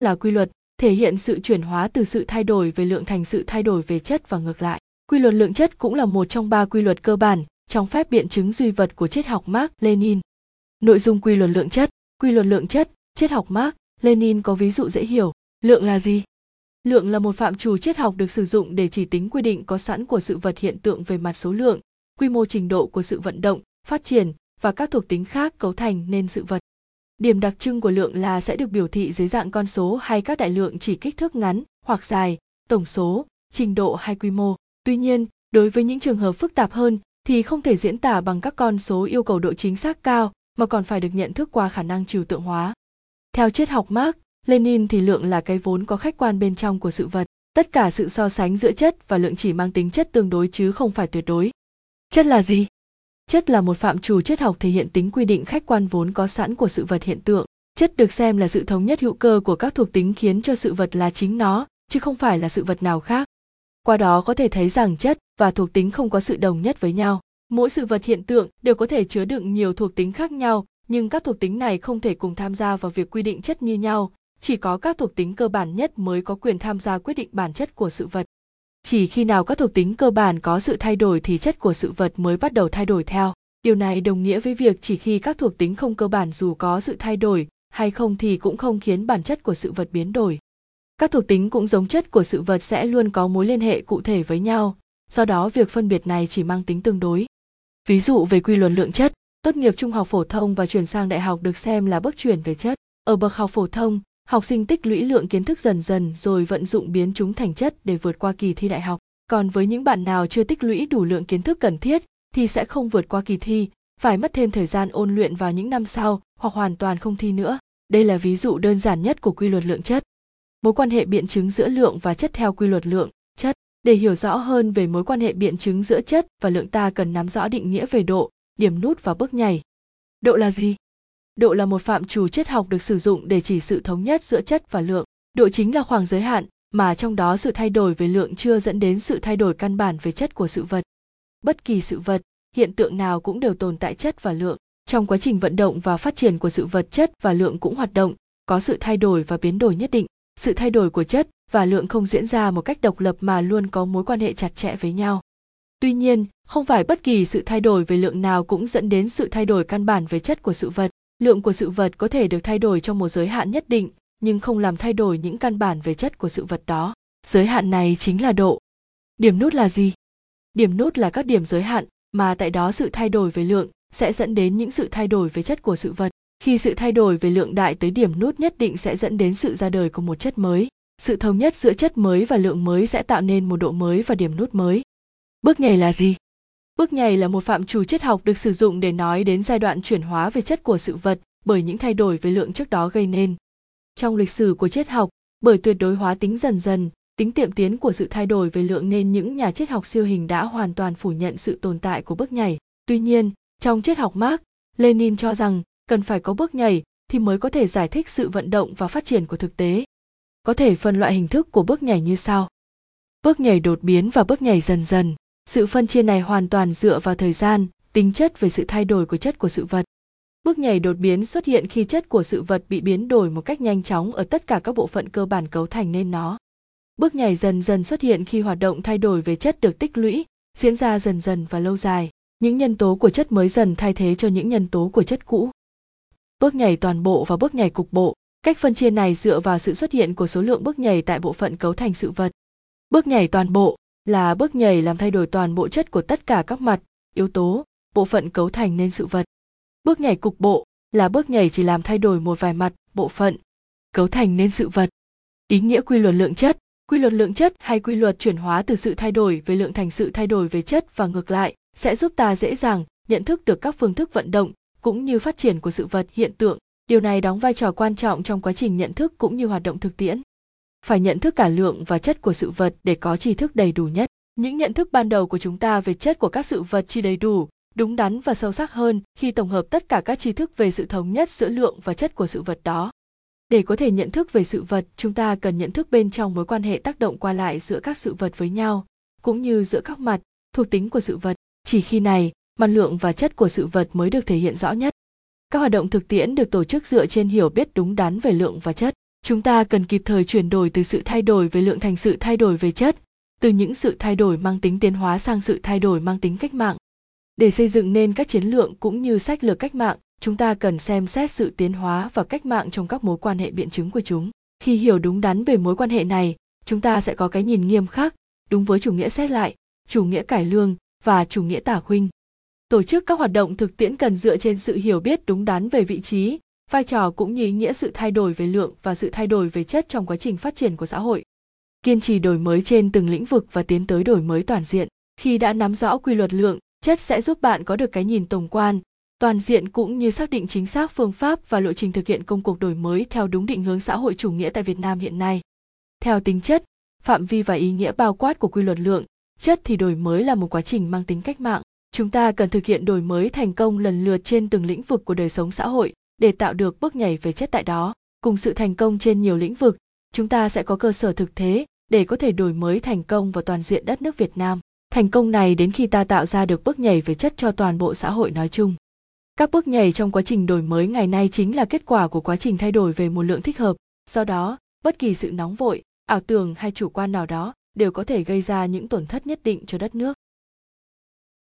là quy luật, thể hiện sự chuyển hóa từ sự thay đổi về lượng thành sự thay đổi về chất và ngược lại. Quy luật lượng chất cũng là một trong ba quy luật cơ bản trong phép biện chứng duy vật của triết học mark lenin. Nội dung quy luật lượng chất. Quy luật lượng chất, triết học mark lenin có ví dụ dễ hiểu. Lượng là gì? Lượng là một phạm trù triết học được sử dụng để chỉ tính quy định có sẵn của sự vật hiện tượng về mặt số lượng, quy mô trình độ của sự vận động, phát triển và các thuộc tính khác cấu thành nên sự vật điểm đặc trưng của lượng là sẽ được biểu thị dưới dạng con số hay các đại lượng chỉ kích thước ngắn hoặc dài, tổng số, trình độ hay quy mô. Tuy nhiên, đối với những trường hợp phức tạp hơn thì không thể diễn tả bằng các con số yêu cầu độ chính xác cao mà còn phải được nhận thức qua khả năng trừu tượng hóa. Theo triết học marx, lenin thì lượng là cái vốn có khách quan bên trong của sự vật. Tất cả sự so sánh giữa chất và lượng chỉ mang tính chất tương đối chứ không phải tuyệt đối. Chất là gì? Chất là một phạm trù triết học thể hiện tính quy định khách quan vốn có sẵn của sự vật hiện tượng. Chất được xem là sự thống nhất hữu cơ của các thuộc tính khiến cho sự vật là chính nó, chứ không phải là sự vật nào khác. Qua đó có thể thấy rằng chất và thuộc tính không có sự đồng nhất với nhau. Mỗi sự vật hiện tượng đều có thể chứa đựng nhiều thuộc tính khác nhau, nhưng các thuộc tính này không thể cùng tham gia vào việc quy định chất như nhau. Chỉ có các thuộc tính cơ bản nhất mới có quyền tham gia quyết định bản chất của sự vật chỉ khi nào các thuộc tính cơ bản có sự thay đổi thì chất của sự vật mới bắt đầu thay đổi theo. Điều này đồng nghĩa với việc chỉ khi các thuộc tính không cơ bản dù có sự thay đổi hay không thì cũng không khiến bản chất của sự vật biến đổi. Các thuộc tính cũng giống chất của sự vật sẽ luôn có mối liên hệ cụ thể với nhau, do đó việc phân biệt này chỉ mang tính tương đối. Ví dụ về quy luật lượng chất, tốt nghiệp trung học phổ thông và chuyển sang đại học được xem là bước chuyển về chất. Ở bậc học phổ thông học sinh tích lũy lượng kiến thức dần dần rồi vận dụng biến chúng thành chất để vượt qua kỳ thi đại học. Còn với những bạn nào chưa tích lũy đủ lượng kiến thức cần thiết thì sẽ không vượt qua kỳ thi, phải mất thêm thời gian ôn luyện vào những năm sau hoặc hoàn toàn không thi nữa. Đây là ví dụ đơn giản nhất của quy luật lượng chất. Mối quan hệ biện chứng giữa lượng và chất theo quy luật lượng chất. Để hiểu rõ hơn về mối quan hệ biện chứng giữa chất và lượng ta cần nắm rõ định nghĩa về độ, điểm nút và bước nhảy. Độ là gì? Độ là một phạm trù triết học được sử dụng để chỉ sự thống nhất giữa chất và lượng. Độ chính là khoảng giới hạn, mà trong đó sự thay đổi về lượng chưa dẫn đến sự thay đổi căn bản về chất của sự vật. Bất kỳ sự vật, hiện tượng nào cũng đều tồn tại chất và lượng. Trong quá trình vận động và phát triển của sự vật, chất và lượng cũng hoạt động, có sự thay đổi và biến đổi nhất định. Sự thay đổi của chất và lượng không diễn ra một cách độc lập mà luôn có mối quan hệ chặt chẽ với nhau. Tuy nhiên, không phải bất kỳ sự thay đổi về lượng nào cũng dẫn đến sự thay đổi căn bản về chất của sự vật lượng của sự vật có thể được thay đổi trong một giới hạn nhất định, nhưng không làm thay đổi những căn bản về chất của sự vật đó. Giới hạn này chính là độ. Điểm nút là gì? Điểm nút là các điểm giới hạn, mà tại đó sự thay đổi về lượng sẽ dẫn đến những sự thay đổi về chất của sự vật. Khi sự thay đổi về lượng đại tới điểm nút nhất định sẽ dẫn đến sự ra đời của một chất mới. Sự thống nhất giữa chất mới và lượng mới sẽ tạo nên một độ mới và điểm nút mới. Bước nhảy là gì? Bước nhảy là một phạm trù triết học được sử dụng để nói đến giai đoạn chuyển hóa về chất của sự vật bởi những thay đổi về lượng trước đó gây nên. Trong lịch sử của triết học, bởi tuyệt đối hóa tính dần dần, tính tiệm tiến của sự thay đổi về lượng nên những nhà triết học siêu hình đã hoàn toàn phủ nhận sự tồn tại của bước nhảy. Tuy nhiên, trong triết học marx, lenin cho rằng cần phải có bước nhảy thì mới có thể giải thích sự vận động và phát triển của thực tế. Có thể phân loại hình thức của bước nhảy như sau. Bước nhảy đột biến và bước nhảy dần dần sự phân chia này hoàn toàn dựa vào thời gian, tính chất về sự thay đổi của chất của sự vật. Bước nhảy đột biến xuất hiện khi chất của sự vật bị biến đổi một cách nhanh chóng ở tất cả các bộ phận cơ bản cấu thành nên nó. Bước nhảy dần dần xuất hiện khi hoạt động thay đổi về chất được tích lũy, diễn ra dần dần và lâu dài. Những nhân tố của chất mới dần thay thế cho những nhân tố của chất cũ. Bước nhảy toàn bộ và bước nhảy cục bộ. Cách phân chia này dựa vào sự xuất hiện của số lượng bước nhảy tại bộ phận cấu thành sự vật. Bước nhảy toàn bộ là bước nhảy làm thay đổi toàn bộ chất của tất cả các mặt, yếu tố, bộ phận cấu thành nên sự vật. Bước nhảy cục bộ là bước nhảy chỉ làm thay đổi một vài mặt, bộ phận cấu thành nên sự vật. Ý nghĩa quy luật lượng chất. Quy luật lượng chất hay quy luật chuyển hóa từ sự thay đổi về lượng thành sự thay đổi về chất và ngược lại sẽ giúp ta dễ dàng nhận thức được các phương thức vận động cũng như phát triển của sự vật hiện tượng. Điều này đóng vai trò quan trọng trong quá trình nhận thức cũng như hoạt động thực tiễn phải nhận thức cả lượng và chất của sự vật để có tri thức đầy đủ nhất. Những nhận thức ban đầu của chúng ta về chất của các sự vật chỉ đầy đủ, đúng đắn và sâu sắc hơn khi tổng hợp tất cả các tri thức về sự thống nhất giữa lượng và chất của sự vật đó. Để có thể nhận thức về sự vật, chúng ta cần nhận thức bên trong mối quan hệ tác động qua lại giữa các sự vật với nhau, cũng như giữa các mặt thuộc tính của sự vật. Chỉ khi này, mặt lượng và chất của sự vật mới được thể hiện rõ nhất. Các hoạt động thực tiễn được tổ chức dựa trên hiểu biết đúng đắn về lượng và chất chúng ta cần kịp thời chuyển đổi từ sự thay đổi về lượng thành sự thay đổi về chất, từ những sự thay đổi mang tính tiến hóa sang sự thay đổi mang tính cách mạng. Để xây dựng nên các chiến lược cũng như sách lược cách mạng, chúng ta cần xem xét sự tiến hóa và cách mạng trong các mối quan hệ biện chứng của chúng. Khi hiểu đúng đắn về mối quan hệ này, chúng ta sẽ có cái nhìn nghiêm khắc, đúng với chủ nghĩa xét lại, chủ nghĩa cải lương và chủ nghĩa tả huynh tổ chức các hoạt động thực tiễn cần dựa trên sự hiểu biết đúng đắn về vị trí vai trò cũng như ý nghĩa sự thay đổi về lượng và sự thay đổi về chất trong quá trình phát triển của xã hội kiên trì đổi mới trên từng lĩnh vực và tiến tới đổi mới toàn diện khi đã nắm rõ quy luật lượng chất sẽ giúp bạn có được cái nhìn tổng quan toàn diện cũng như xác định chính xác phương pháp và lộ trình thực hiện công cuộc đổi mới theo đúng định hướng xã hội chủ nghĩa tại Việt Nam hiện nay. Theo tính chất, phạm vi và ý nghĩa bao quát của quy luật lượng, chất thì đổi mới là một quá trình mang tính cách mạng. Chúng ta cần thực hiện đổi mới thành công lần lượt trên từng lĩnh vực của đời sống xã hội để tạo được bước nhảy về chất tại đó. Cùng sự thành công trên nhiều lĩnh vực, chúng ta sẽ có cơ sở thực thế để có thể đổi mới thành công và toàn diện đất nước Việt Nam. Thành công này đến khi ta tạo ra được bước nhảy về chất cho toàn bộ xã hội nói chung. Các bước nhảy trong quá trình đổi mới ngày nay chính là kết quả của quá trình thay đổi về một lượng thích hợp, do đó, bất kỳ sự nóng vội, ảo tưởng hay chủ quan nào đó đều có thể gây ra những tổn thất nhất định cho đất nước.